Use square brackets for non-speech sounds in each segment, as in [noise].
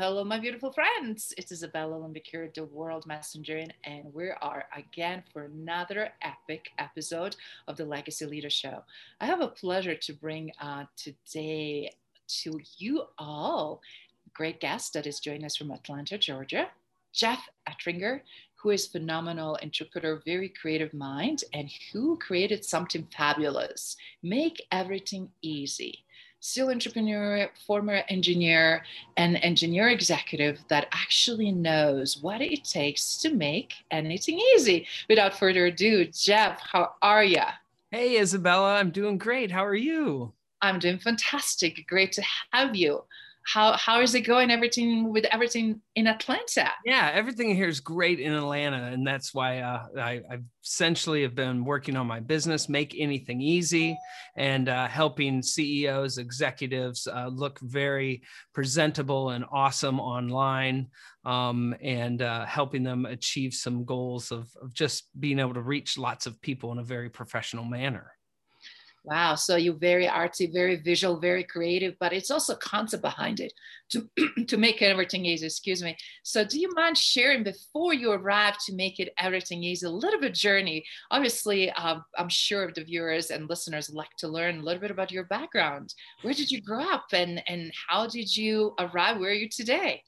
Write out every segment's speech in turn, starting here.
Hello, my beautiful friends. It's Isabella Lundberg, the World Messenger, and we are again for another epic episode of the Legacy Leader Show. I have a pleasure to bring uh, today to you all great guest that is joining us from Atlanta, Georgia, Jeff Etringer, who is phenomenal entrepreneur, very creative mind, and who created something fabulous. Make everything easy serial entrepreneur, former engineer, and engineer executive that actually knows what it takes to make anything easy. Without further ado, Jeff, how are you? Hey, Isabella, I'm doing great. How are you? I'm doing fantastic. Great to have you how how is it going everything with everything in atlanta? Yeah everything here is great in atlanta and that's why uh, I, I essentially have been working on my business make anything easy and uh, helping ceos executives uh, look very presentable and awesome online um, and uh, helping them achieve some goals of, of just being able to reach lots of people in a very professional manner Wow. So you're very artsy, very visual, very creative, but it's also concept behind it to, [clears throat] to make everything easy. Excuse me. So do you mind sharing before you arrive to make it everything easy, a little bit journey? Obviously, um, I'm sure the viewers and listeners like to learn a little bit about your background. Where did you grow up and, and how did you arrive where are you today?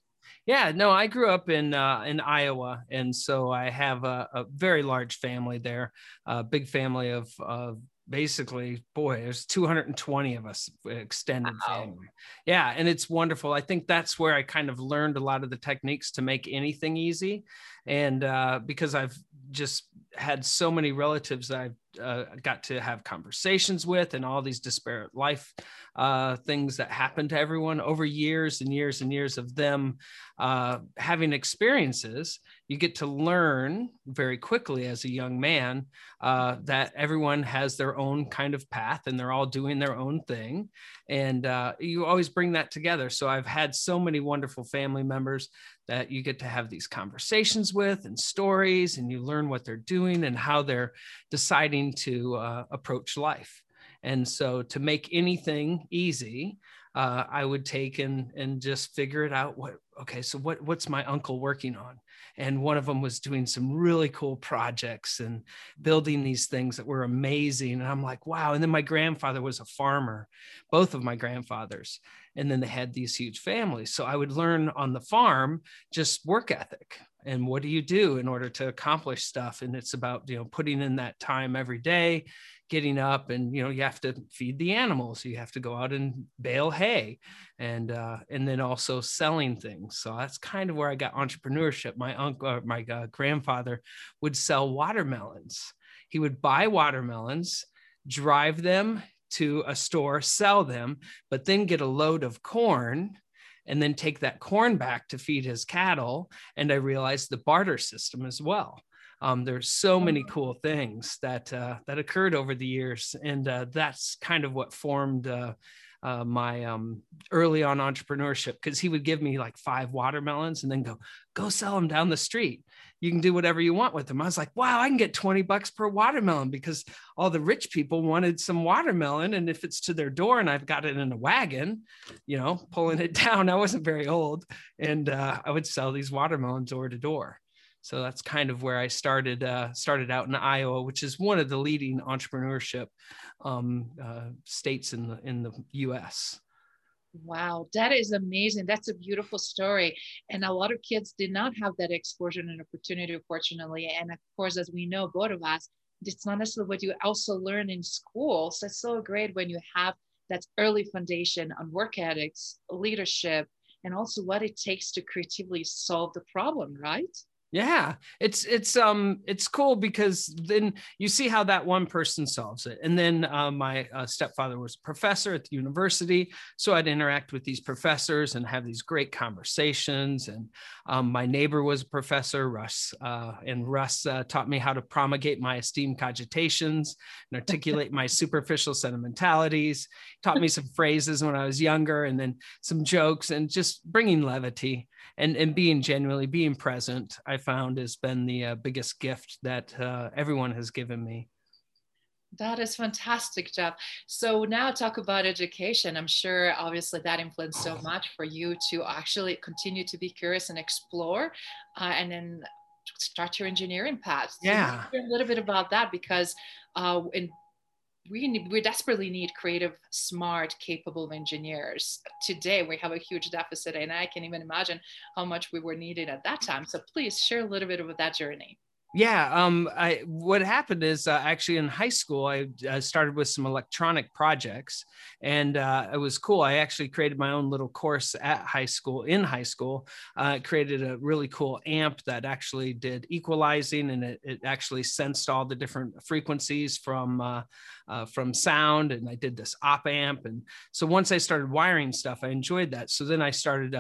Yeah, no, I grew up in uh, in Iowa, and so I have a, a very large family there, a big family of, of basically boy there's 220 of us extended wow. family. Yeah and it's wonderful. I think that's where i kind of learned a lot of the techniques to make anything easy. And uh, because i've just had so many relatives that i've uh, got to have conversations with and all these disparate life uh, things that happen to everyone over years and years and years of them uh, having experiences you get to learn very quickly as a young man uh, that everyone has their own kind of path and they're all doing their own thing. And uh, you always bring that together. So i've had so many wonderful family members that you get to have these conversations with and stories and you learn what they're doing and how they're deciding to uh, approach life. And so to make anything easy uh, I would take and and just figure it out. What okay, so what what's my uncle working on? and one of them was doing some really cool projects and building these things that were amazing and i'm like wow and then my grandfather was a farmer both of my grandfathers and then they had these huge families so i would learn on the farm just work ethic and what do you do in order to accomplish stuff and it's about you know putting in that time every day getting up and you know you have to feed the animals you have to go out and bale hay and uh, and then also selling things. So that's kind of where i got entrepreneurship. My uncle uh, my uh, grandfather would sell watermelons. He would buy watermelons drive them to a store sell them but then get a load of corn and then take that corn back to feed his cattle. And i realized the barter system as well um, there's so many mm-hmm. cool things that uh, that occurred over the years, and uh, that's kind of what formed uh, uh my um, early on entrepreneurship. Because he would give me like five watermelons and then go go sell them down the street. You can do whatever you want with them. I was like, wow, I can get 20 bucks per watermelon because all the rich people wanted some watermelon. And if it's to their door and I've got it in a wagon, you know, pulling it [laughs] down, I wasn't very old. And uh, I would sell these watermelons door to door. So that's kind of where I started uh, started out in Iowa, which is one of the leading entrepreneurship um, uh, states in the in the U.S. Wow, that is amazing. That's a beautiful story. And a lot of kids did not have that exposure and opportunity, fortunately. And of course, as we know, both of us, it's not necessarily what you also learn in school. So it's so great when you have that early foundation on work ethics, leadership, and also what it takes to creatively solve the problem, right? Yeah, it's it's um it's cool because then you see how that one person solves it. And then uh, my uh, stepfather was a professor at the university, so I'd interact with these professors and have these great conversations. And um, my neighbor was a professor, Russ, uh, and Russ uh, taught me how to promulgate my esteemed cogitations and [laughs] articulate my superficial sentimentalities. Taught me some phrases when I was younger, and then some jokes, and just bringing levity and and being genuinely being present i found has been the uh, biggest gift that uh, everyone has given me that is fantastic, Jeff. So now talk about education. I'm sure obviously that influenced so much for you to actually continue to be curious and explore uh, and then start your engineering path. So yeah. a little bit about that because uh, in we need, we desperately need creative, smart, capable engineers. Today we have a huge deficit, and I can even imagine how much we were needed at that time. So please share a little bit of that journey. Yeah, um, I what happened is uh, actually in high school I, I, started with some electronic projects, and uh, it was cool. I actually created my own little course at high school. In high school, uh, created a really cool amp that actually did equalizing, and it, it actually sensed all the different frequencies from uh, uh, from sound. And I did this op amp, and so once I started wiring stuff, I enjoyed that. So then I started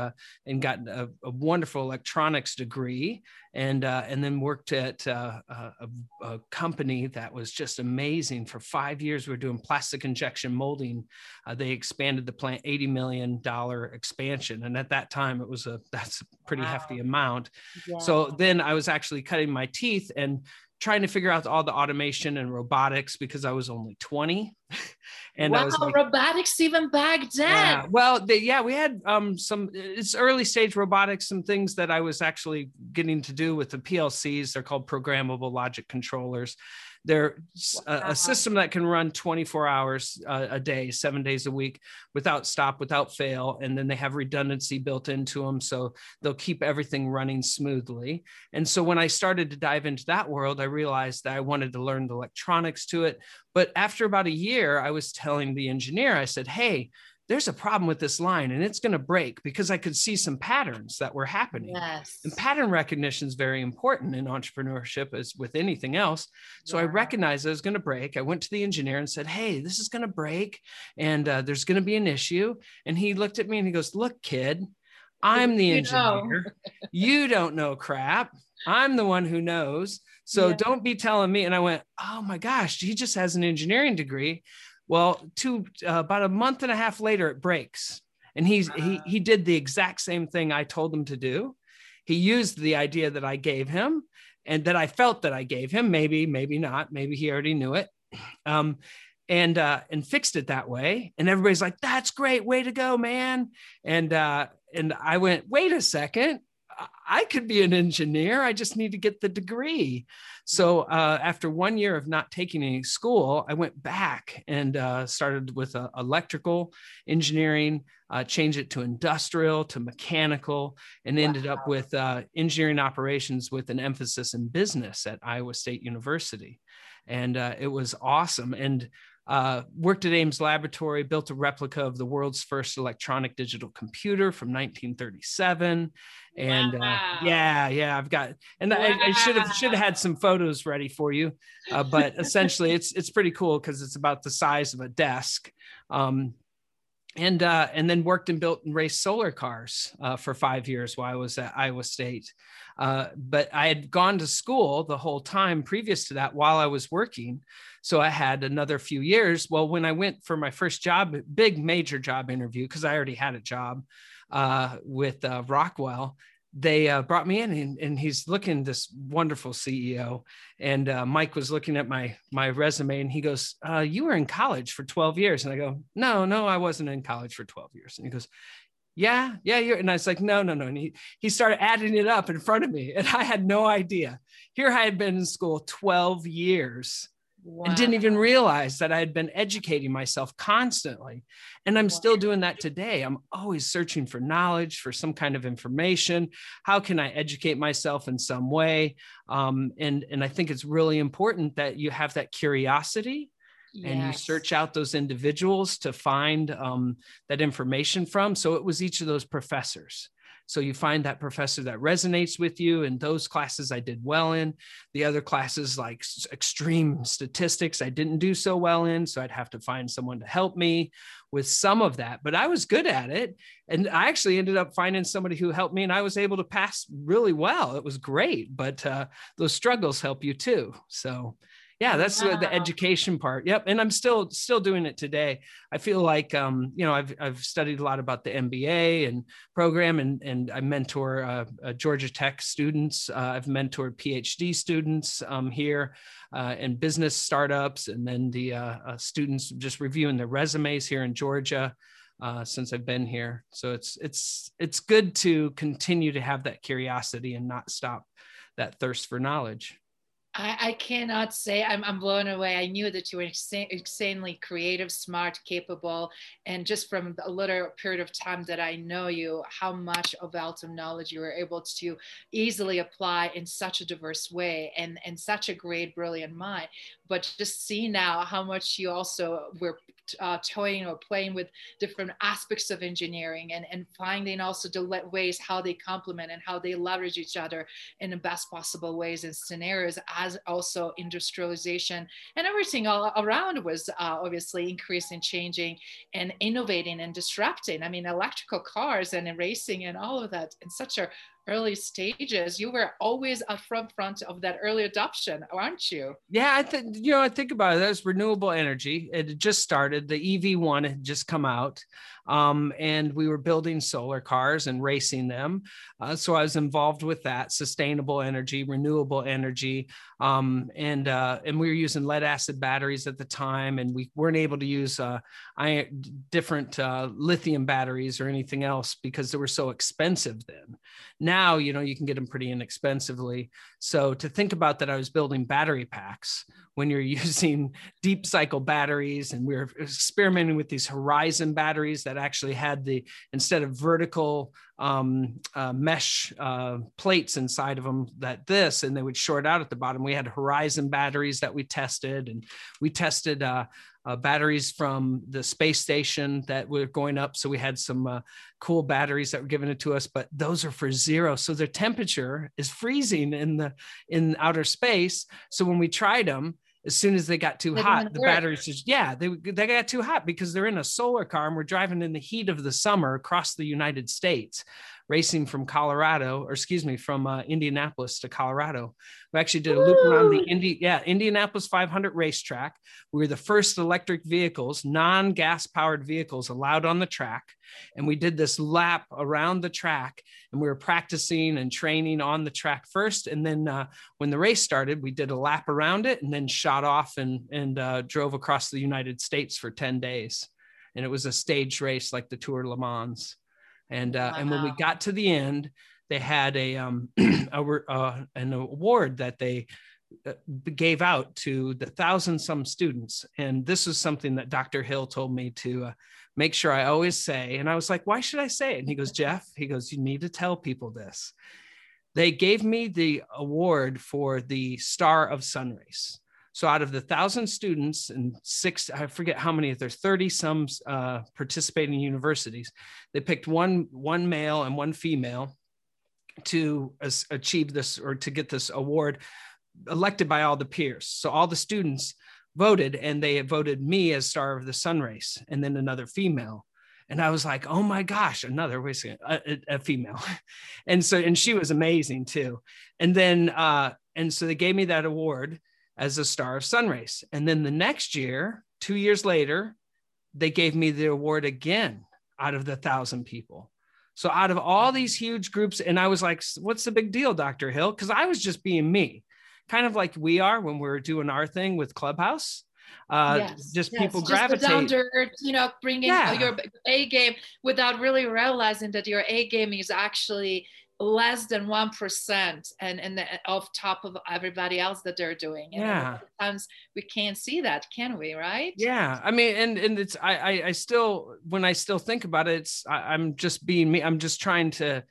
and got a, a wonderful electronics degree and uh, and then worked at uh, a, a, company that was just amazing for five years. We were doing plastic injection molding. Uh, they expanded the plant, eighty million dollar expansion, and at that time it was a [laughs] that's a pretty wow. hefty amount. Yeah. So then I was actually cutting my teeth and trying to figure out all the automation and robotics because I was only 20. [laughs] and wow, like, robotics even back then. Yeah, well, they, yeah, we had um, some, it's early stage robotics, some things that I was actually getting to do with the PLCs. They're called programmable logic controllers. They're wow. a, a, system that can run 24 hours uh, a day, seven days a week without stop, without fail. And then they have redundancy built into them. So they'll keep everything running smoothly. And so when I started to dive into that world, I realized that I wanted to learn the electronics to it. But after about a year, I was telling the engineer, I said, Hey, there's a problem with this line and it's going to break because I could see some patterns that were happening. Yes. And pattern recognition is very important in entrepreneurship as with anything else. So yeah. I recognized it was going to break. I went to the engineer and said, Hey, this is going to break and uh, there's going to be an issue. And he looked at me and he goes, Look, kid, I'm the engineer. you don't know crap. I'm the one who knows. So yeah. don't be telling me. And I went, Oh my gosh, he just has an engineering degree. Well, two uh, about a month and a half later, it breaks, and he's uh, he he did the exact same thing I told him to do. He used the idea that I gave him, and that I felt that I gave him. Maybe, maybe not. Maybe he already knew it. Um, and uh, and fixed it that way. And everybody's like, "That's great, way to go, man!" And uh, and I went, "Wait a second, I could be an engineer. I just need to get the degree. So uh, after one year of not taking any school, I went back and uh, started with uh, electrical engineering, uh, changed it to industrial, to mechanical, and wow. ended up with uh, engineering operations with an emphasis in business at Iowa State University. And uh, it was awesome. And uh, worked at Ames Laboratory, built a replica of the world's first electronic digital computer from 1937. And uh, wow. uh, yeah, yeah, I've got, and wow. I, I, should have should have had some photos ready for you, uh, but essentially, it's it's pretty cool because it's about the size of a desk. Um, and uh, and then worked and built and raced solar cars uh, for five years while I was at Iowa State. Uh, but I had gone to school the whole time previous to that while I was working. So I had another few years. Well, when I went for my first job, big major job interview, because I already had a job uh, with uh, Rockwell, they uh, brought me in and, and, he's looking this wonderful CEO. And uh, Mike was looking at my my resume and he goes, uh, "You were in college for 12 years." And I go, "No, no, I wasn't in college for 12 years." And he goes, "Yeah, yeah, you're." And I was like, "No, no, no." And he he started adding it up in front of me, and I had no idea. Here I had been in school 12 years Wow. and didn't even realize that I had been educating myself constantly. And I'm wow. still doing that today. I'm always searching for knowledge, for some kind of information. How can I educate myself in some way? Um, and, and I think it's really important that you have that curiosity yes. and you search out those individuals to find um, that information from. So it was each of those professors. So you find that professor that resonates with you. And those classes I did well in. The other classes, like extreme statistics, I didn't do so well in. So I'd have to find someone to help me with some of that, but I was good at it. And I actually ended up finding somebody who helped me and I was able to pass really well. It was great, but uh, those struggles help you too. So yeah that's wow. the education part yep and i'm still still doing it today i feel like um, you know i've i've studied a lot about the mba and program and and i mentor uh, uh, georgia tech students uh, i've mentored phd students um, here uh, and business startups and then the uh, uh, students just reviewing their resumes here in georgia uh, since I've been here. So it's it's it's good to continue to have that curiosity and not stop that thirst for knowledge. I, I, cannot say I'm, I'm blown away. I knew that you were insane, insanely creative, smart, capable, and just from a little period of time that I know you, how much of of knowledge you were able to easily apply in such a diverse way and, and such a great, brilliant mind. But just see now how much you also were uh, toying or playing with different aspects of engineering and, and finding also the ways how they complement and how they leverage each other in the best possible ways and scenarios as also industrialization and everything all around was uh, obviously increasing changing and innovating and disrupting. I mean electrical cars and racing and all of that in such a early stages you were always a front front of that early adoption aren't you? Yeah i think you know i think about it as renewable energy. It just started. The ev1 had just come out um, and we were building solar cars and racing them. Uh, so I was involved with that sustainable energy, renewable energy, um, and uh, and we were using lead acid batteries at the time, and we weren't able to use uh, different uh, lithium batteries or anything else because they were so expensive then. Now you know you can get them pretty inexpensively. So to think about that, I was building battery packs when you're [laughs] using deep cycle batteries, and we we're experimenting with these Horizon batteries that actually had the instead of vertical um, uh, mesh uh, plates inside of them that this and they would short out at the bottom we had horizon batteries that we tested and we tested uh, uh, batteries from the space station that were going up. So we had some uh, cool batteries that were given to us, but those are for zero. So their temperature is freezing in the in outer space. So when we tried them, as soon as they got too they hot, the work. batteries just yeah, they they got too hot because they're in a solar car and we're driving in the heat of the summer across the United States, racing from Colorado, or excuse me, from uh, Indianapolis to Colorado. We actually did a loop around the Indi- yeah Indianapolis 500 racetrack. We were the first electric vehicles, non-gas powered vehicles allowed on the track, and we did this lap around the track. And we were practicing and training on the track first, and then uh, when the race started, we did a lap around it, and then shot off and and uh, drove across the United States for 10 days. And it was a stage race like the Tour Le Mans. And uh, wow. and when we got to the end, they had a um [clears throat] a, uh, an award that they uh, gave out to the thousand some students. And this was something that dr hill told me to uh, make sure i always say. And i was like why should i say it? And he goes jeff he goes you need to tell people this. They gave me the award for the star of Sunrayce so out of the thousand students and six, I forget how many, there's 30 some uh, participating universities, they picked one, one male and one female to achieve this or to get this award elected by all the peers. So all the students voted and they voted me as star of the Sunrayce and then another female. And I was like, oh my gosh, another wait a, a, a female. [laughs] and so, and she was amazing too. And then, uh, and so they gave me that award as a star of Sunrayce. And then the next year, two years later, they gave me the award again out of the thousand people. So out of all these huge groups, and I was like, what's the big deal, Dr. Hill? Because I was just being me, kind of like we are when we're doing our thing with Clubhouse. Uh, yes, just yes. people just gravitate down you know, bringing yeah. your A game without really realizing that your A game is actually less than 1% and, and the, off top of everybody else that they're doing. And yeah. Sometimes we can't see that, can we? Right. Yeah. I mean, and, and it's, I, I, I still, when I still think about it, it's, I, I'm just being me. I'm just trying to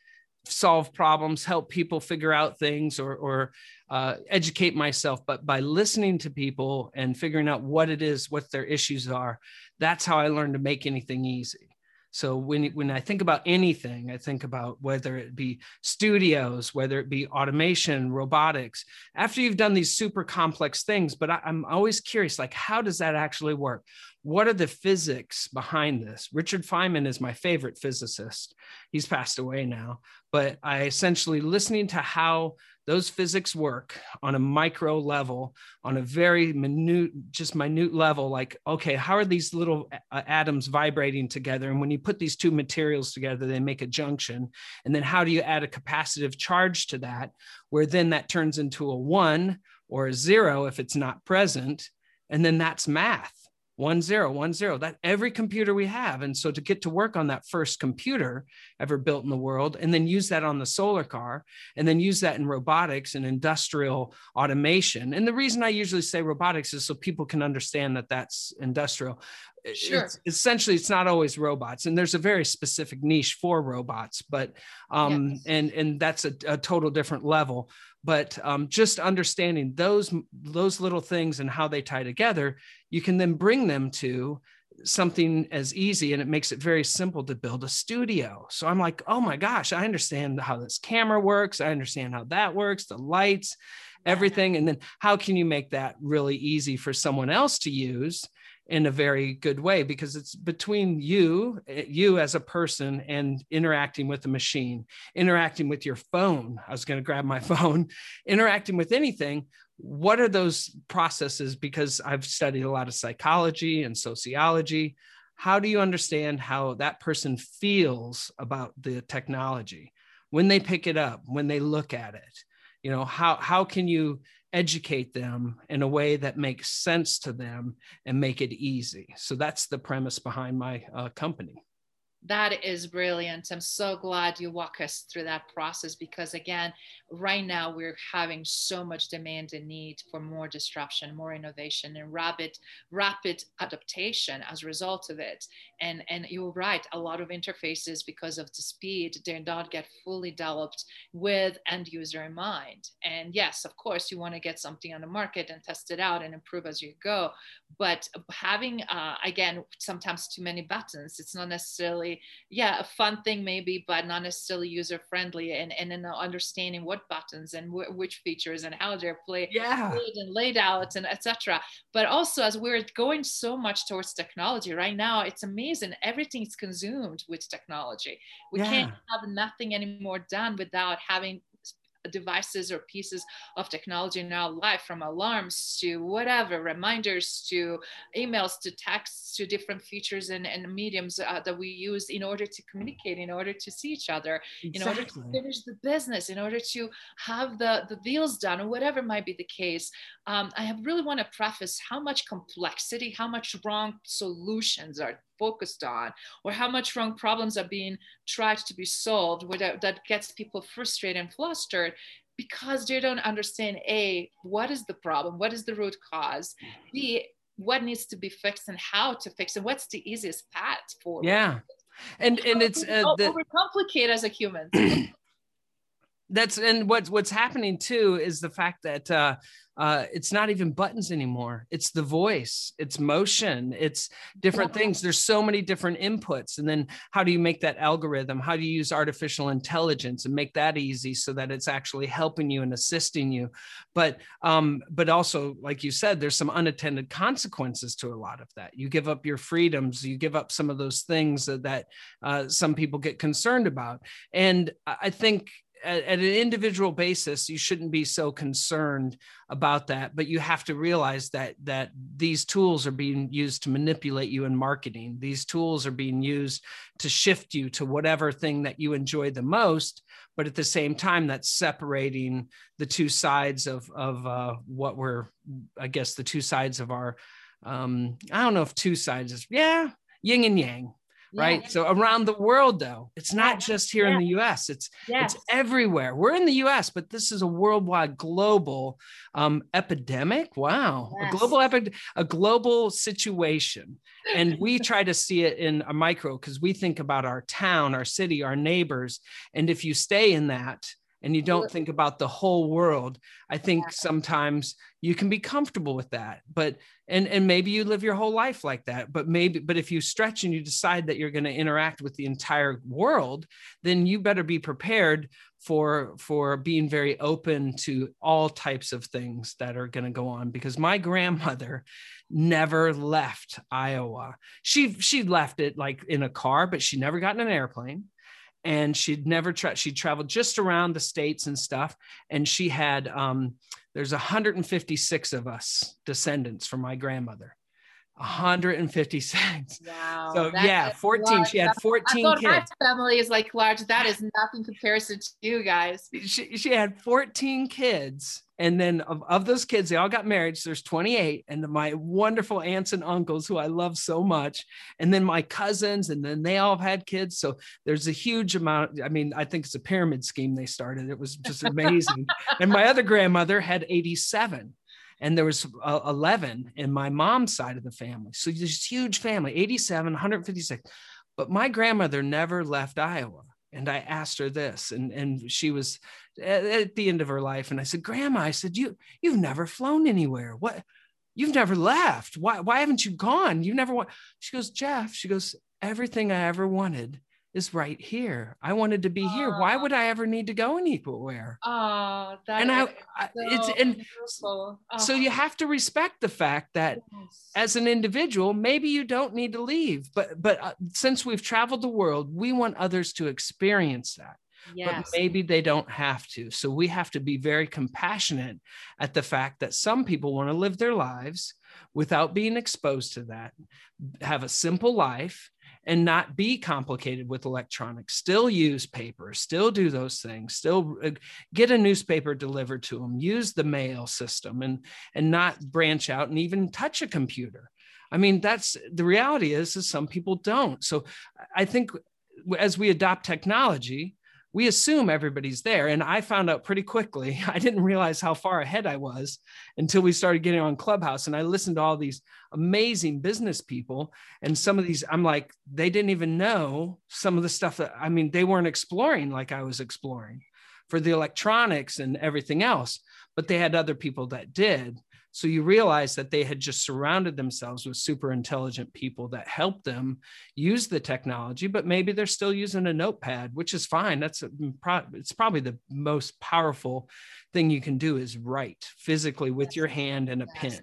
solve problems, help people figure out things or, or uh, educate myself. But by listening to people and figuring out what it is, what their issues are, that's how I learned to make anything easy. So when when I think about anything, I think about whether it be studios, whether it be automation, robotics. After you've done these super complex things, but I, I'm always curious, like how does that actually work? What are the physics behind this? Richard Feynman is my favorite physicist. He's passed away now, but I essentially listening to how those physics work on a micro level on a very minute just minute level like okay how are these little atoms vibrating together and when you put these two materials together they make a junction and then how do you add a capacitive charge to that where then that turns into a 1 or a 0 if it's not present and then that's math one zero one zero that every computer we have and so to get to work on that first computer ever built in the world and then use that on the solar car and then use that in robotics and industrial automation and the reason i usually say robotics is so people can understand that that's industrial sure. It's, essentially it's not always robots and there's a very specific niche for robots but um yes. and and that's a, a total different level but um, just understanding those those little things and how they tie together you can then bring them to something as easy and it makes it very simple to build a studio. So i'm like oh my gosh i understand how this camera works. I understand how that works the lights everything. And then how can you make that really easy for someone else to use in a very good way because it's between you eh, you as a person and interacting with the machine interacting with your phone. I was going to grab my [laughs] phone. Interacting with anything. What are those processes? Because i've studied a lot of psychology and sociology. How do you understand how that person feels about the technology? When they pick it up when they look at it you know how how can you educate them in a way that makes sense to them and make it easy. So that's the premise behind my uh, company that is brilliant. I'm so glad you walk us through that process because, again, right now we're having so much demand and need for more disruption, more innovation, and rapid, rapid adaptation as a result of it. And and you're right, a lot of interfaces because of the speed, they don't get fully developed with end user in mind. And yes, of course, you want to get something on the market and test it out and improve as you go. But having uh, again, sometimes too many buttons, it's not necessarily yeah a fun thing maybe but not necessarily user friendly and and in understanding what buttons and w- which features and how they're played yeah. and laid out and etc but also as we're going so much towards technology right now it's amazing everything is consumed with technology we yeah. can't have nothing anymore done without having devices or pieces of technology in our life from alarms to whatever reminders to emails to texts to different features and, and mediums uh, that we use in order to communicate in order to see each other exactly. in order to finish the business in order to have the, the deals done or whatever might be the case um, i have really want to preface how much complexity how much wrong solutions are focused on or how much wrong problems are being tried to be solved without, that gets people frustrated and flustered because they don't understand a what is the problem? What is the root cause? B what needs to be fixed and how to fix it? What's the easiest path for yeah. And and it's uh, the, overcomplicate as a human [clears throat] that's and what's what's happening too is the fact that uh, uh, it's not even buttons anymore. It's the voice, it's motion, it's different things. There's so many different inputs. And then how do you make that algorithm? How do you use artificial intelligence and make that easy so that it's actually helping you and assisting you? But um, but also, like you said, there's some unattended consequences to a lot of that. You give up your freedoms, you give up some of those things that, that uh, some people get concerned about. And I think at, at, an individual basis you shouldn't be so concerned about that but you have to realize that that these tools are being used to manipulate you in marketing. These tools are being used to shift you to whatever thing that you enjoy the most but at the same time that's separating the two sides of of uh, what we're i guess the two sides of our um i don't know if two sides is yeah yin and yang right? Yeah. So around the world, though, it's not yeah. just here yeah. in the U.S. It's it's everywhere. We're in the U.S., but this is a worldwide, global um, epidemic. Wow, yes. a global epic, a global situation, and we [laughs] try to see it in a micro because we think about our town, our city, our neighbors, and if you stay in that and you don't think about the whole world i think sometimes you can be comfortable with that but and and maybe you live your whole life like that but maybe but if you stretch and you decide that you're going to interact with the entire world then you better be prepared for for being very open to all types of things that are going to go on because my grandmother never left Iowa. She she left it like in a car but she never got in an airplane and she'd never tra- she traveled just around the states and stuff and she had um there's 156 of us descendants from my grandmother. 156 wow so yeah 14 large. she had 14 I kids my family is like large. That is nothing comparison to you guys. She, she had 14 kids and then of, of those kids they all got married so there's 28 and my wonderful aunts and uncles who i love so much and then my cousins and then they all have had kids so there's a huge amount i mean i think it's a pyramid scheme they started it was just amazing. [laughs] And my other grandmother had 87 and there was uh, 11 in my mom's side of the family so this huge family 87 156 but my grandmother never left iowa and i asked her this and and she was at, at the end of her life and i said grandma i said you you've never flown anywhere. What you've never left. Why why haven't you gone? You never she goes jeff she goes everything i ever wanted is right here. I wanted to be uh, here. Why would I ever need to go anywhere? Oh, that and I, I so it's and so you have to respect the fact that yes. as an individual, maybe you don't need to leave, but but uh, since we've traveled the world, we want others to experience that. Yes. But maybe they don't have to. So we have to be very compassionate at the fact that some people want to live their lives without being exposed to that, have a simple life, and not be complicated with electronics. Still use paper still do those things still uh, get a newspaper delivered to them use the mail system and and not branch out and even touch a computer. I mean that's the reality is is some people don't. So i think as we adopt technology we assume everybody's there. And I found out pretty quickly, [laughs] I didn't realize how far ahead I was until we started getting on Clubhouse. And I listened to all these amazing business people. And some of these, I'm like, they didn't even know some of the stuff that, I mean, they weren't exploring like I was exploring for the electronics and everything else, but they had other people that did. So you realize that they had just surrounded themselves with super intelligent people that helped them use the technology, but maybe they're still using a notepad, which is fine. That's a, mm, it's probably the most powerful thing you can do is write physically with your hand and a yes. pen.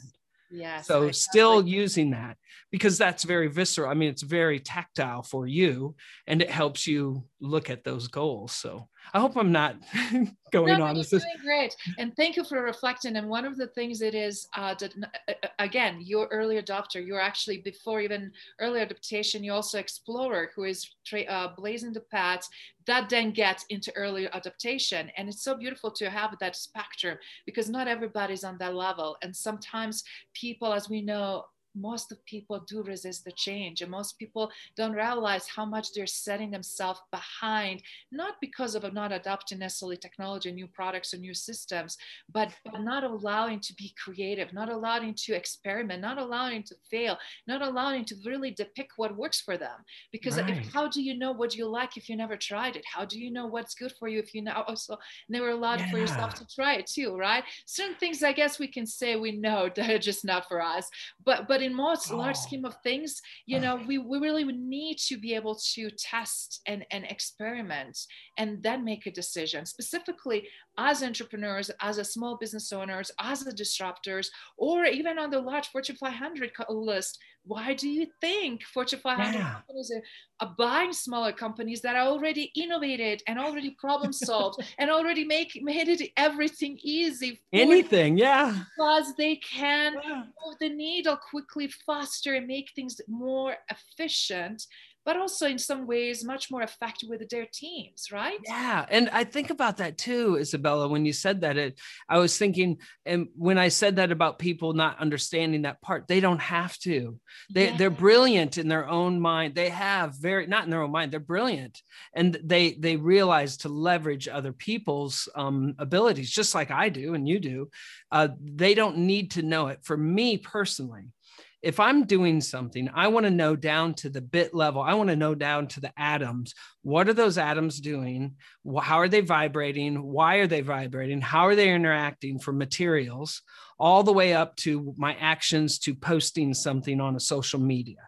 Yes. So still using that because that's very visceral. I mean, it's very tactile for you and it helps you look at those goals. So I hope I'm not [laughs] going no, on. You're doing great, and thank you for reflecting. And one of the things it is uh, that again, you're early adopter. You're actually before even early adaptation. You're also explorer who is tra- uh, blazing the paths that then gets into early adaptation. And it's so beautiful to have that spectrum because not everybody's on that level. And sometimes people, as we know, most of people do resist the change and most people don't realize how much they're setting themselves behind not because of not adopting necessarily technology new products or new systems but, but not allowing to be creative not allowing to experiment not allowing to fail not allowing to really depict what works for them because right. if, how do you know what you like if you never tried it how do you know what's good for you if you now also never allowed yeah. for yourself to try it too right certain things i guess we can say we know [laughs] that are just not for us but but in most oh. large scheme of things, you know, we, we really need to be able to test and, and experiment and then make a decision. Specifically, as entrepreneurs, as a small business owners, as a disruptors, or even on the large Fortune 500 list, why do you think Fortune 500 yeah. companies are, are, buying smaller companies that are already innovated and already problem [laughs] solved and already make made it everything easy? Anything, yeah. Because they can yeah. move the needle quickly, faster, and make things more efficient but also in some ways much more effective with their teams, right? Yeah. And I think about that too, Isabella, when you said that, it, I was thinking, and when I said that about people not understanding that part, they don't have to. They, yeah. They're brilliant in their own mind. They have very, not in their own mind, they're brilliant. And they, they realize to leverage other people's um, abilities, just like I do and you do. Uh, they don't need to know it. For me personally, if I'm doing something, I want to know down to the bit level. I want to know down to the atoms. What are those atoms doing? How are they vibrating? Why are they vibrating? How are they interacting for materials? All the way up to my actions to posting something on a social media.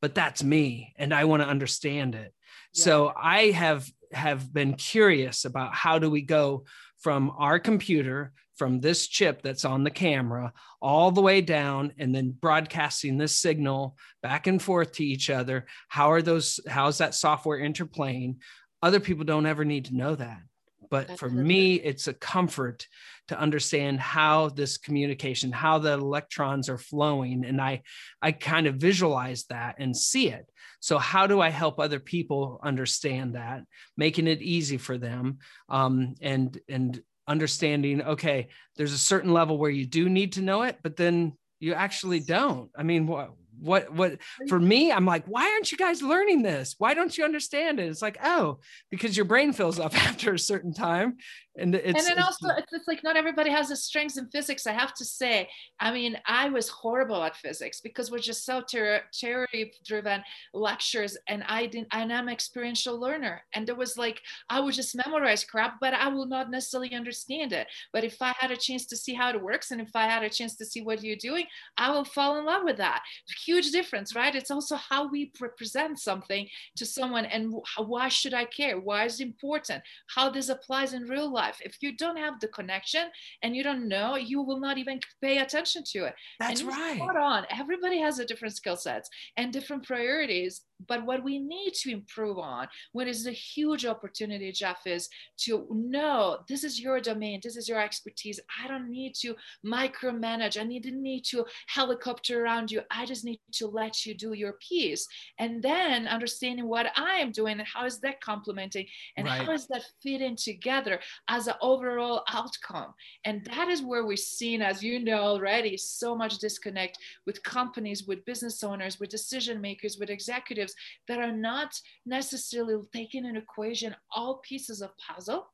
But that's me, and I want to understand it. Yeah. So I have have been curious about how do we go from our computer from this chip that's on the camera all the way down and then broadcasting this signal back and forth to each other. How are those how's that software interplaying? Other people don't ever need to know that. But that's for me it's a comfort to understand how this communication how the electrons are flowing. And i i kind of visualize that and see it. So how do i help other people understand that making it easy for them? Um, and and understanding okay there's a certain level where you do need to know it but then you actually don't. I mean what what what for me i'm like why aren't you guys learning this? Why don't you understand it? It's like oh because your brain fills up [laughs] after a certain time and it's and then also it's, it's, like not everybody has the strengths in physics i have to say. I mean i was horrible at physics because we're just so ter- theory driven lectures and i didn't and i'm an experiential learner. And there was like i would just memorize crap but i will not necessarily understand it. But if i had a chance to see how it works and if i had a chance to see what you're doing i will fall in love with that. Huge difference right? It's also how we represent something to someone and why should i care? Why is it important? How this applies in real life life. If you don't have the connection and you don't know, you will not even pay attention to it. That's right. Spot on. Everybody has a different skill sets and different priorities. But what we need to improve on, what is a huge opportunity, Jeff, is to know this is your domain, this is your expertise. I don't need to micromanage. I need to need to helicopter around you. I just need to let you do your piece. And then understanding what I am doing and how is that complementing and right. how is that fitting together as an overall outcome. And that is where we're seeing, as you know already, so much disconnect with companies, with business owners, with decision makers, with executives that are not necessarily taking an equation all pieces of puzzle,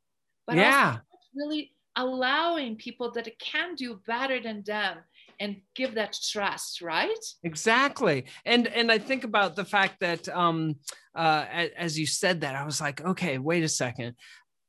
but yeah. really allowing people that can do better than them and give that trust right exactly and and i think about the fact that um uh as you said that i was like okay wait a second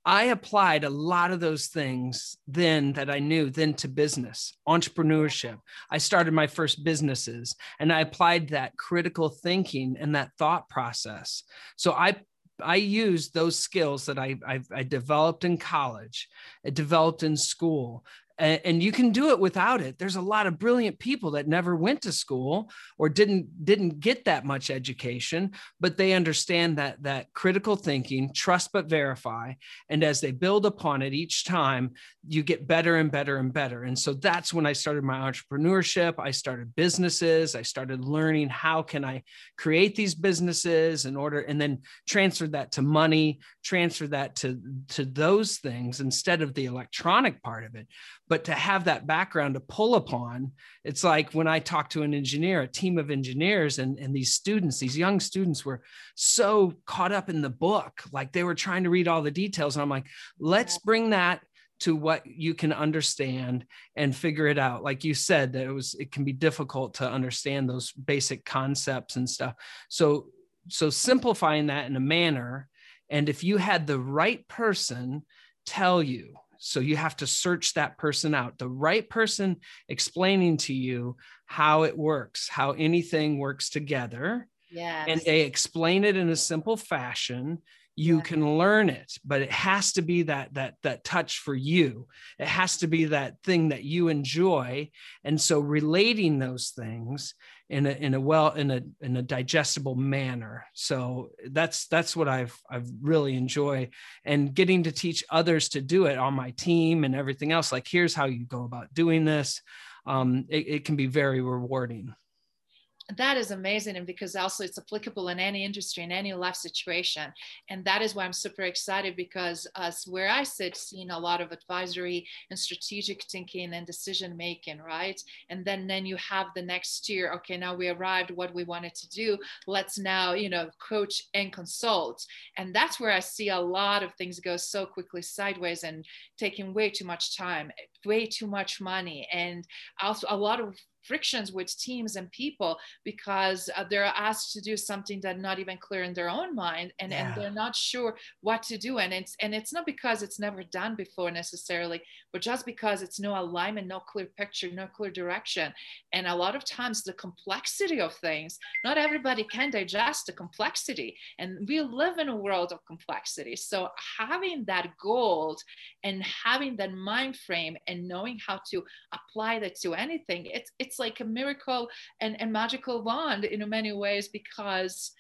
I applied a lot of those things then that I knew then to business, entrepreneurship. I started my first businesses and I applied that critical thinking and that thought process. So I I used those skills that I, I, I developed in college, I developed in school, and, and you can do it without it. There's a lot of brilliant people that never went to school or didn't didn't get that much education but they understand that that critical thinking trust but verify and as they build upon it each time you get better and better and better. And so that's when i started my entrepreneurship. I started businesses. I started learning how can i create these businesses in order and then transfer that to money transfer that to to those things instead of the electronic part of it but to have that background to pull upon it's like when i talk to an engineer a team of engineers and, and these students these young students were so caught up in the book like they were trying to read all the details. And i'm like let's bring that to what you can understand and figure it out. Like you said that it was it can be difficult to understand those basic concepts and stuff. So so simplifying that in a manner and if you had the right person tell you so you have to search that person out, the right person explaining to you how it works, how anything works together. Yeah. And they explain it in a simple fashion you yeah. can learn it but it has to be that that that touch for you it has to be that thing that you enjoy and so relating those things in a in a well in a in a digestible manner. So that's that's what i've i've really enjoy and getting to teach others to do it on my team and everything else like here's how you go about doing this. Um, it, it can be very rewarding that is amazing and because also it's applicable in any industry in any life situation and that is why i'm super excited because us where i sit seeing a lot of advisory and strategic thinking and decision making right? And then then you have the next year okay now we arrived what we wanted to do let's now you know coach and consult. And that's where i see a lot of things go so quickly sideways and taking way too much time way too much money and also a lot of frictions with teams and people because uh, they're asked to do something that's not even clear in their own mind and, yeah. and they're not sure what to do. And it's and it's not because it's never done before necessarily but just because it's no alignment no clear picture no clear direction. And a lot of times the complexity of things not everybody can digest the complexity. And we live in a world of complexity. So having that gold and having that mind frame and knowing how to apply that to anything it's it's like a miracle and, and magical wand in many ways because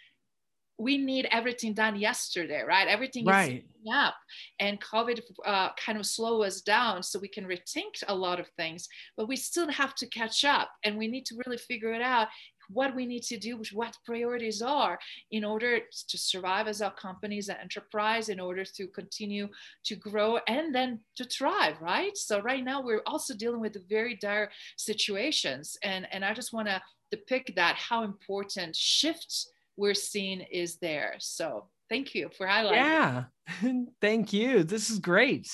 we need everything done yesterday, right? Everything right. is up, and COVID uh, kind of slow us down so we can rethink a lot of things. But we still have to catch up, and we need to really figure it out what we need to do, what priorities are in order to survive as a company, as an enterprise, in order to continue to grow and then to thrive, right? So right now we're also dealing with very dire situations. And, and I just want to depict that how important shifts we're seeing is there. So thank you for highlighting. Yeah, [laughs] thank you. This is great.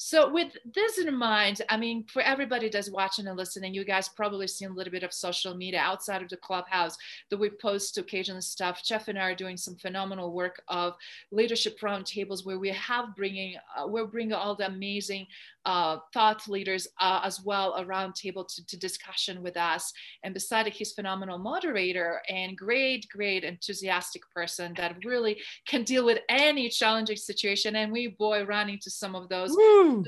So with this in mind, I mean, for everybody that's watching and listening, you guys probably seen a little bit of social media outside of the clubhouse that we post occasional stuff. Jeff and I are doing some phenomenal work of leadership roundtables where we have bringing, uh, we're bringing all the amazing uh, thought leaders uh, as well around table to, to, discussion with us. And beside he's phenomenal moderator and great, great enthusiastic person that really can deal with any challenging situation. And we boy run into some of those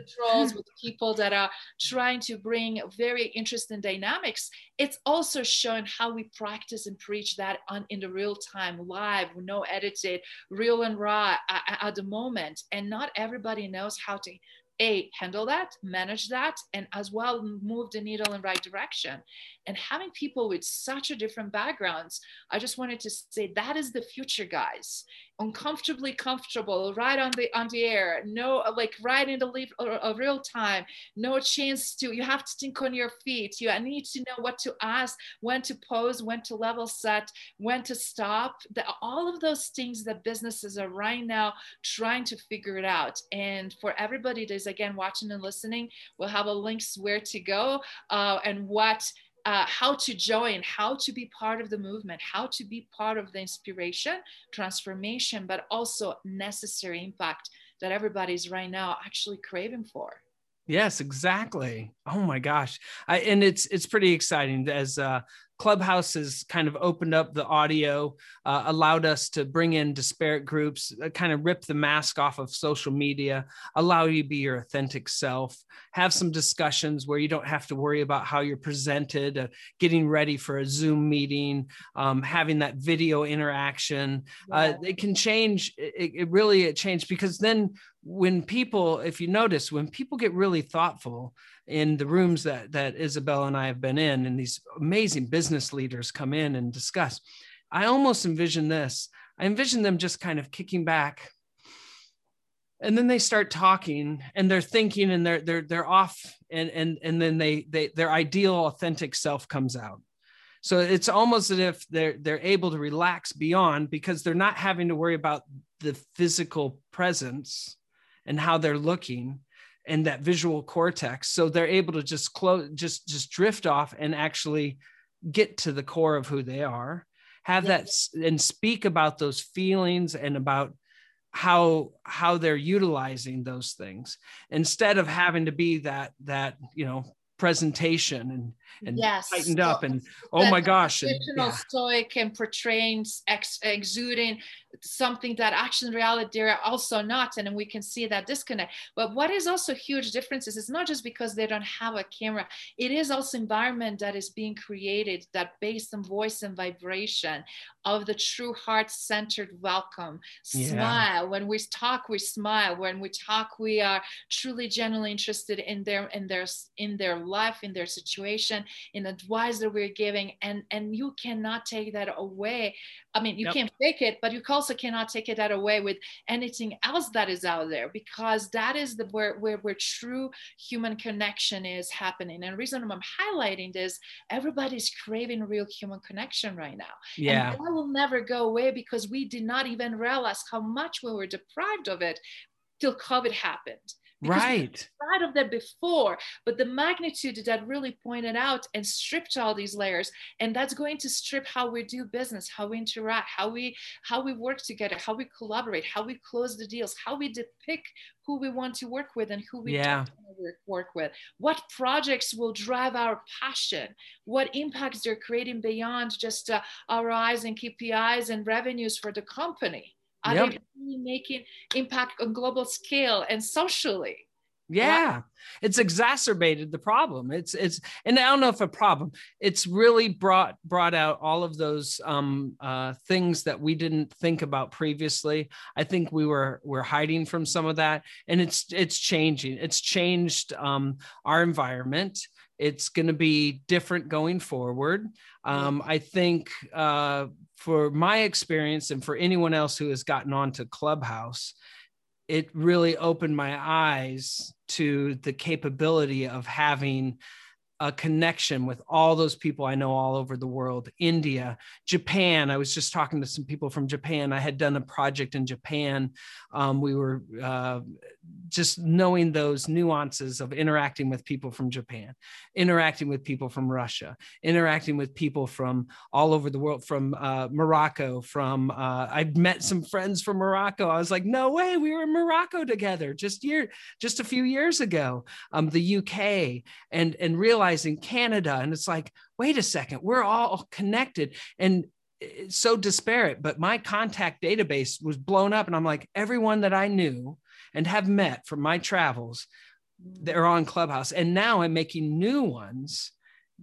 trolls with people that are trying to bring very interesting dynamics. It's also showing how we practice and preach that on in the real time, live, no edited, real and raw at, at the moment. And not everybody knows how to a handle that manage that and as well move the needle in right direction and having people with such a different backgrounds i just wanted to say that is the future guys. Uncomfortably comfortable right on the on the air. No uh, like right in the leaf of uh, uh, real time. No chance to you have to think on your feet. You need to know what to ask when to pose when to level set when to stop. The, all of those things that businesses are right now trying to figure it out. And for everybody that's again watching and listening we'll have a links where to go uh, and what uh, how to join, how to be part of the movement, how to be part of the inspiration, transformation, but also necessary impact that everybody's right now actually craving for. Yes, exactly. Oh my gosh. I, and it's it's pretty exciting as uh, Clubhouse has kind of opened up the audio, uh, allowed us to bring in disparate groups, uh, kind of rip the mask off of social media, allow you to be your authentic self, have some discussions where you don't have to worry about how you're presented, uh, getting ready for a Zoom meeting, um, having that video interaction. Uh, it can change. It, it really it changed because then when people, if you notice, when people get really thoughtful, in the rooms that that Isabel and I have been in, and these amazing business leaders come in and discuss. I almost envision this. I envision them just kind of kicking back, and then they start talking, and they're thinking, and they're they're they're off, and and and then they they their ideal, authentic self comes out. So it's almost as if they're they're able to relax beyond because they're not having to worry about the physical presence and how they're looking and that visual cortex. So they're able to just close just just drift off and actually get to the core of who they are have that and speak about those feelings and about how how they're utilizing those things instead of having to be that that you know presentation and and yes. tightened so, up and oh my gosh and, yeah. stoic and portraying ex, exuding something that actually in reality they're also not and we can see that disconnect but what is also huge difference is it's not just because they don't have a camera it is also environment that is being created that based on voice and vibration of the true heart centered welcome yeah. smile when we talk we smile when we talk we are truly genuinely interested in their in their in their life in their situation in advice that we're giving and and you cannot take that away. I mean you yep. can't fake it but you also cannot take it that away with anything else that is out there because that is the where where, where true human connection is happening. And the reason i'm highlighting this everybody's craving real human connection right now. Yeah. and that will never go away because we did not even realize how much we were deprived of it till covid happened right. out of that before but the magnitude that really pointed out and stripped all these layers and that's going to strip how we do business how we interact how we how we work together how we collaborate how we close the deals how we depict who we want to work with and who we yeah. don't want to work with. What projects will drive our passion? What impacts they're creating beyond just uh, ROIs and kpis and revenues for the company are yep. they really making impact on global scale and socially? Yeah, it's exacerbated the problem. It's it's and I don't know if a problem. It's really brought brought out all of those um, uh, things that we didn't think about previously. I think we were we're hiding from some of that, and it's it's changing. It's changed um, our environment. It's going to be different going forward. Um, I think uh, for my experience and for anyone else who has gotten onto Clubhouse, it really opened my eyes to the capability of having a connection with all those people I know all over the world India, Japan. I was just talking to some people from Japan. I had done a project in Japan. Um, we were uh, just knowing those nuances of interacting with people from Japan, interacting with people from Russia, interacting with people from all over the world, from uh, Morocco, from uh, I met some friends from Morocco. I was like, no way, we were in Morocco together just year, just a few years ago. Um, the UK and and realizing Canada, and it's like, wait a second, we're all connected and it's so disparate but my contact database was blown up and i'm like everyone that i knew and have met from my travels they're on clubhouse and now i'm making new ones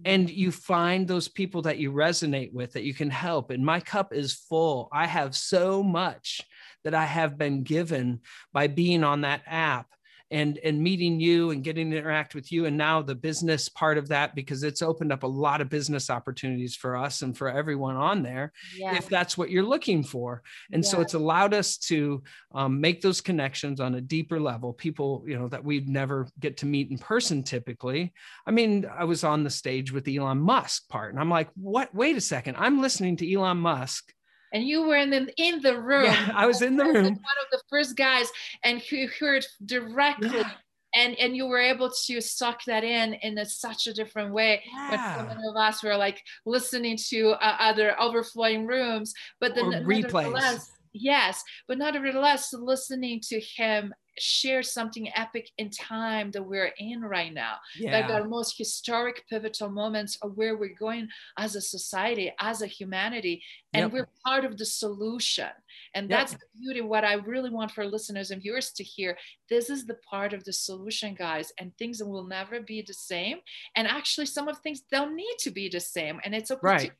and you find those people that you resonate with that you can help and my cup is full. I have so much that i have been given by being on that app and and meeting you and getting to interact with you. And now the business part of that because it's opened up a lot of business opportunities for us and for everyone on there yeah. if that's what you're looking for. And yeah. so it's allowed us to um, make those connections on a deeper level. People you know that we'd never get to meet in person typically. I mean i was on the stage with elon musk part and i'm like what? Wait a second. I'm listening to elon musk and you were in the in the room. Yeah, I was in the room. One of the first guys, and who heard directly. Yeah. And, and you were able to suck that in in a, such a different way. Yeah. But so many of us were like listening to uh, other overflowing rooms, but then replays. Yes, but nevertheless, listening to him share something epic in time that we're in right now. Yeah. Like our most historic pivotal moments of where we're going as a society, as a humanity, and yep. we're part of the solution. And yep. that's the beauty. What I really want for listeners and viewers to hear this is the part of the solution, guys, and things will never be the same. And actually, some of things don't need to be the same. And it's okay right.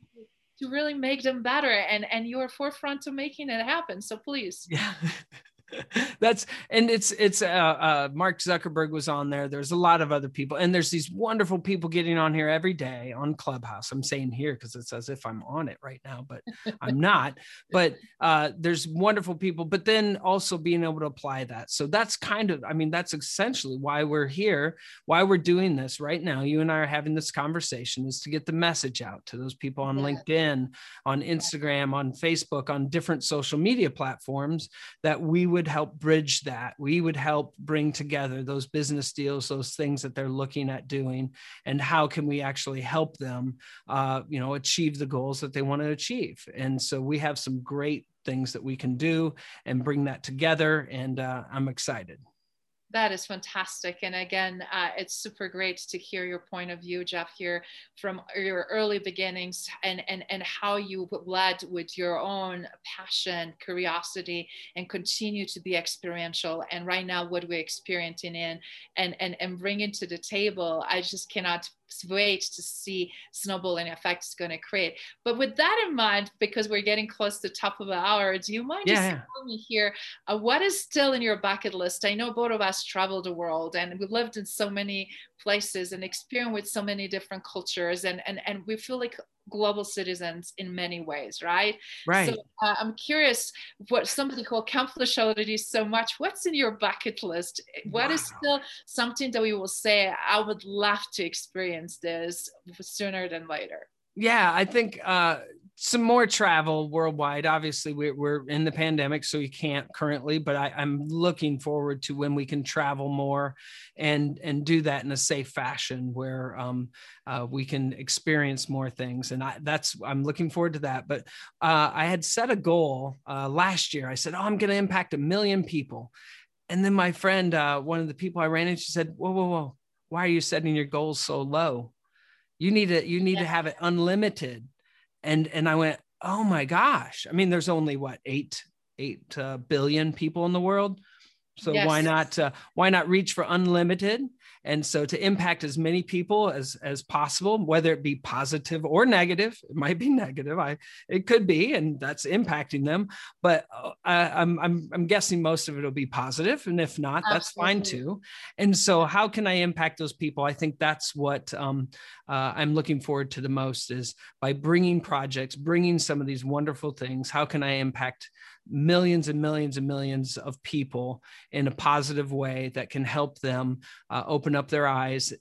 to, to really make them better. And, and you're forefront to making it happen. So please. Yeah. [laughs] [laughs] that's and it's it's uh, uh, Mark Zuckerberg was on there. There's a lot of other people, and there's these wonderful people getting on here every day on Clubhouse. I'm saying here because it's as if I'm on it right now, but I'm not. [laughs] But uh, there's wonderful people, but then also being able to apply that. So that's kind of, I mean, that's essentially why we're here, why we're doing this right now. You and I are having this conversation is to get the message out to those people on yeah. LinkedIn, on Instagram, on Facebook, on different social media platforms that we would would help bridge that. We would help bring together those business deals, those things that they're looking at doing, and how can we actually help them, uh, you know, achieve the goals that they want to achieve. And so we have some great things that we can do and bring that together. And uh, I'm excited. That is fantastic. And again, uh, it's super great to hear your point of view, Jeff, here from your early beginnings and, and, and how you led with your own passion, curiosity, and continue to be experiential. And right now, what we're experiencing in and, and, and bringing to the table, I just cannot wait to see snowballing effect it's going to create. But with that in mind, because we're getting close to top of the hour, do you mind yeah, just yeah. telling me here uh, what is still in your bucket list? I know both of us traveled the world and we've lived in so many places and experienced with so many different cultures, and and and we feel like global citizens in many ways, right? Right. So uh, I'm curious what somebody who accomplished already so much, what's in your bucket list? What wow. is still something that we will say, I would love to experience this sooner than later? Yeah, I think uh, some more travel worldwide. Obviously, we're, we're in the pandemic, so you can't currently, but I, am looking forward to when we can travel more and and do that in a safe fashion where um, uh, we can experience more things. And I, that's I'm looking forward to that. But uh, I had set a goal uh, last year. I said, "Oh, I'm going to impact a million people," and then my friend, uh, one of the people I ran into, said, "Whoa, whoa, whoa! Why are you setting your goals so low? You need to you need yeah. to have it unlimited." And and I went, oh my gosh! I mean, there's only what eight eight uh, billion people in the world, so yes. why not uh, why not reach for unlimited? And so to impact as many people as as possible whether it be positive or negative it might be [laughs] negative i it could be and that's impacting them. But uh, i'm i'm i'm guessing most of it will be positive and if not Absolutely. that's fine too. And so how can i impact those people? I think that's what um, uh, i'm looking forward to the most is by bringing projects bringing some of these wonderful things how can i impact millions and millions and millions of people in a positive way that can help them uh, open up their eyes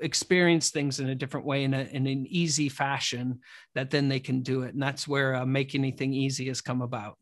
experience things in a different way in, a, in an easy fashion that then they can do it. And that's where uh, make anything easy has come about.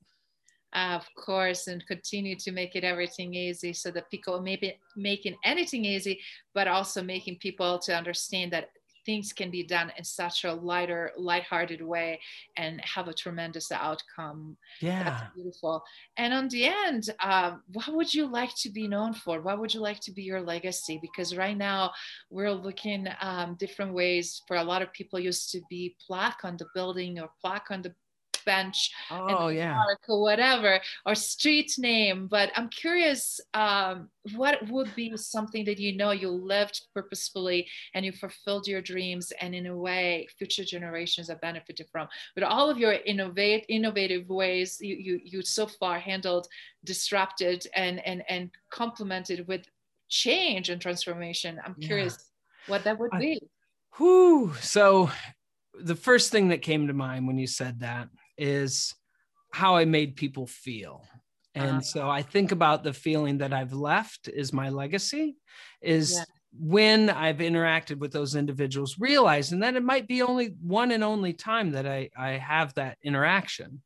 Of course and continue to make it everything easy so that people maybe making anything easy but also making people to understand that things can be done in such a lighter, lighthearted way and have a tremendous outcome. Yeah. That's beautiful. And on the end, um, what would you like to be known for? What would you like to be your legacy? Because right now we're looking um, different ways for a lot of people used to be plaque on the building or plaque on the bench oh yeah or whatever or street name but i'm curious um, what would be something that you know you lived purposefully and you fulfilled your dreams and in a way future generations have benefited from but all of your innovate innovative ways you you, you so far handled disrupted and and and complemented with change and transformation i'm curious yeah. what that would I, be whew. so the first thing that came to mind when you said that is how I made people feel. And uh-huh. so I think about the feeling that I've left is my legacy, is yeah. when I've interacted with those individuals, realizing that it might be only one and only time that I, I have that interaction.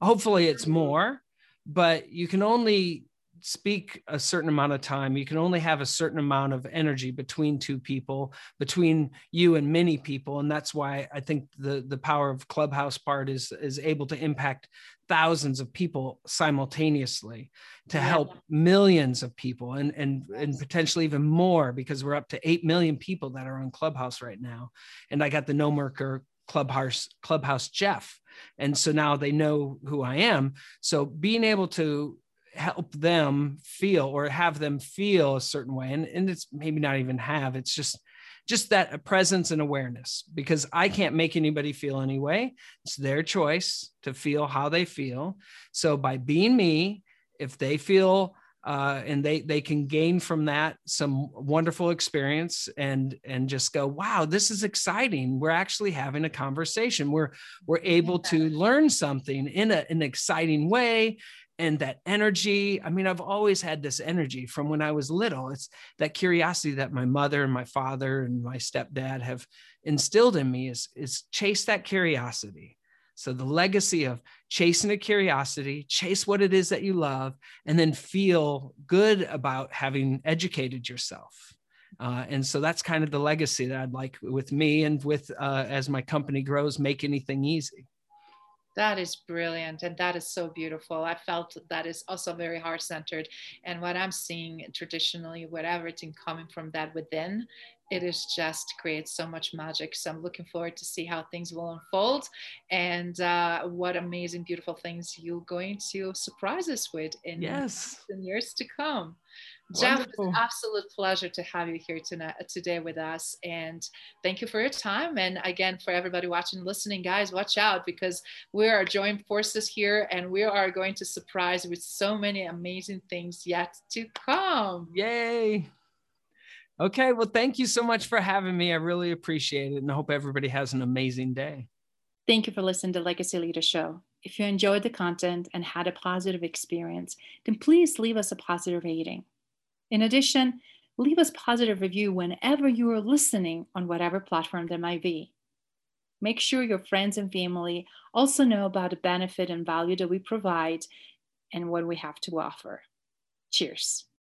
Hopefully it's mm-hmm. more, but you can only speak a certain amount of time you can only have a certain amount of energy between two people between you and many people and that's why i think the the power of clubhouse part is is able to impact thousands of people simultaneously to yeah. help millions of people and and and potentially even more because we're up to 8 million people that are on clubhouse right now. And i got the no merker clubhouse clubhouse jeff. And so now they know who i am. So being able to help them feel or have them feel a certain way. And, and it's maybe not even have it's just just that presence and awareness because i can't make anybody feel anyway. It's their choice to feel how they feel. So by being me if they feel uh, and they they can gain from that some wonderful experience and and just go wow this is exciting. We're actually having a conversation. We're we're able to learn something in a, an exciting way and that energy. I mean i've always had this energy from when i was little. It's that curiosity that my mother and my father and my stepdad have instilled in me is is chase that curiosity. So the legacy of chasing a curiosity chase what it is that you love and then feel good about having educated yourself. Uh, and so that's kind of the legacy that i'd like with me and with uh, as my company grows make anything easy that is brilliant. And that is so beautiful. I felt that is also very heart centered. And what I'm seeing traditionally with everything coming from that within, it is just creates so much magic. So I'm looking forward to see how things will unfold and uh, what amazing, beautiful things you're going to surprise us with in, yes. in years to come. Jeff, it's an absolute pleasure to have you here tonight, today with us. And thank you for your time. And again, for everybody watching and listening, guys, watch out because we are joined forces here and we are going to surprise with so many amazing things yet to come. Yay. Okay. Well, thank you so much for having me. I really appreciate it and I hope everybody has an amazing day. Thank you for listening to Legacy Leader Show. If you enjoyed the content and had a positive experience, then please leave us a positive rating. In addition, leave us positive review whenever you are listening on whatever platform there might be. Make sure your friends and family also know about the benefit and value that we provide and what we have to offer. Cheers.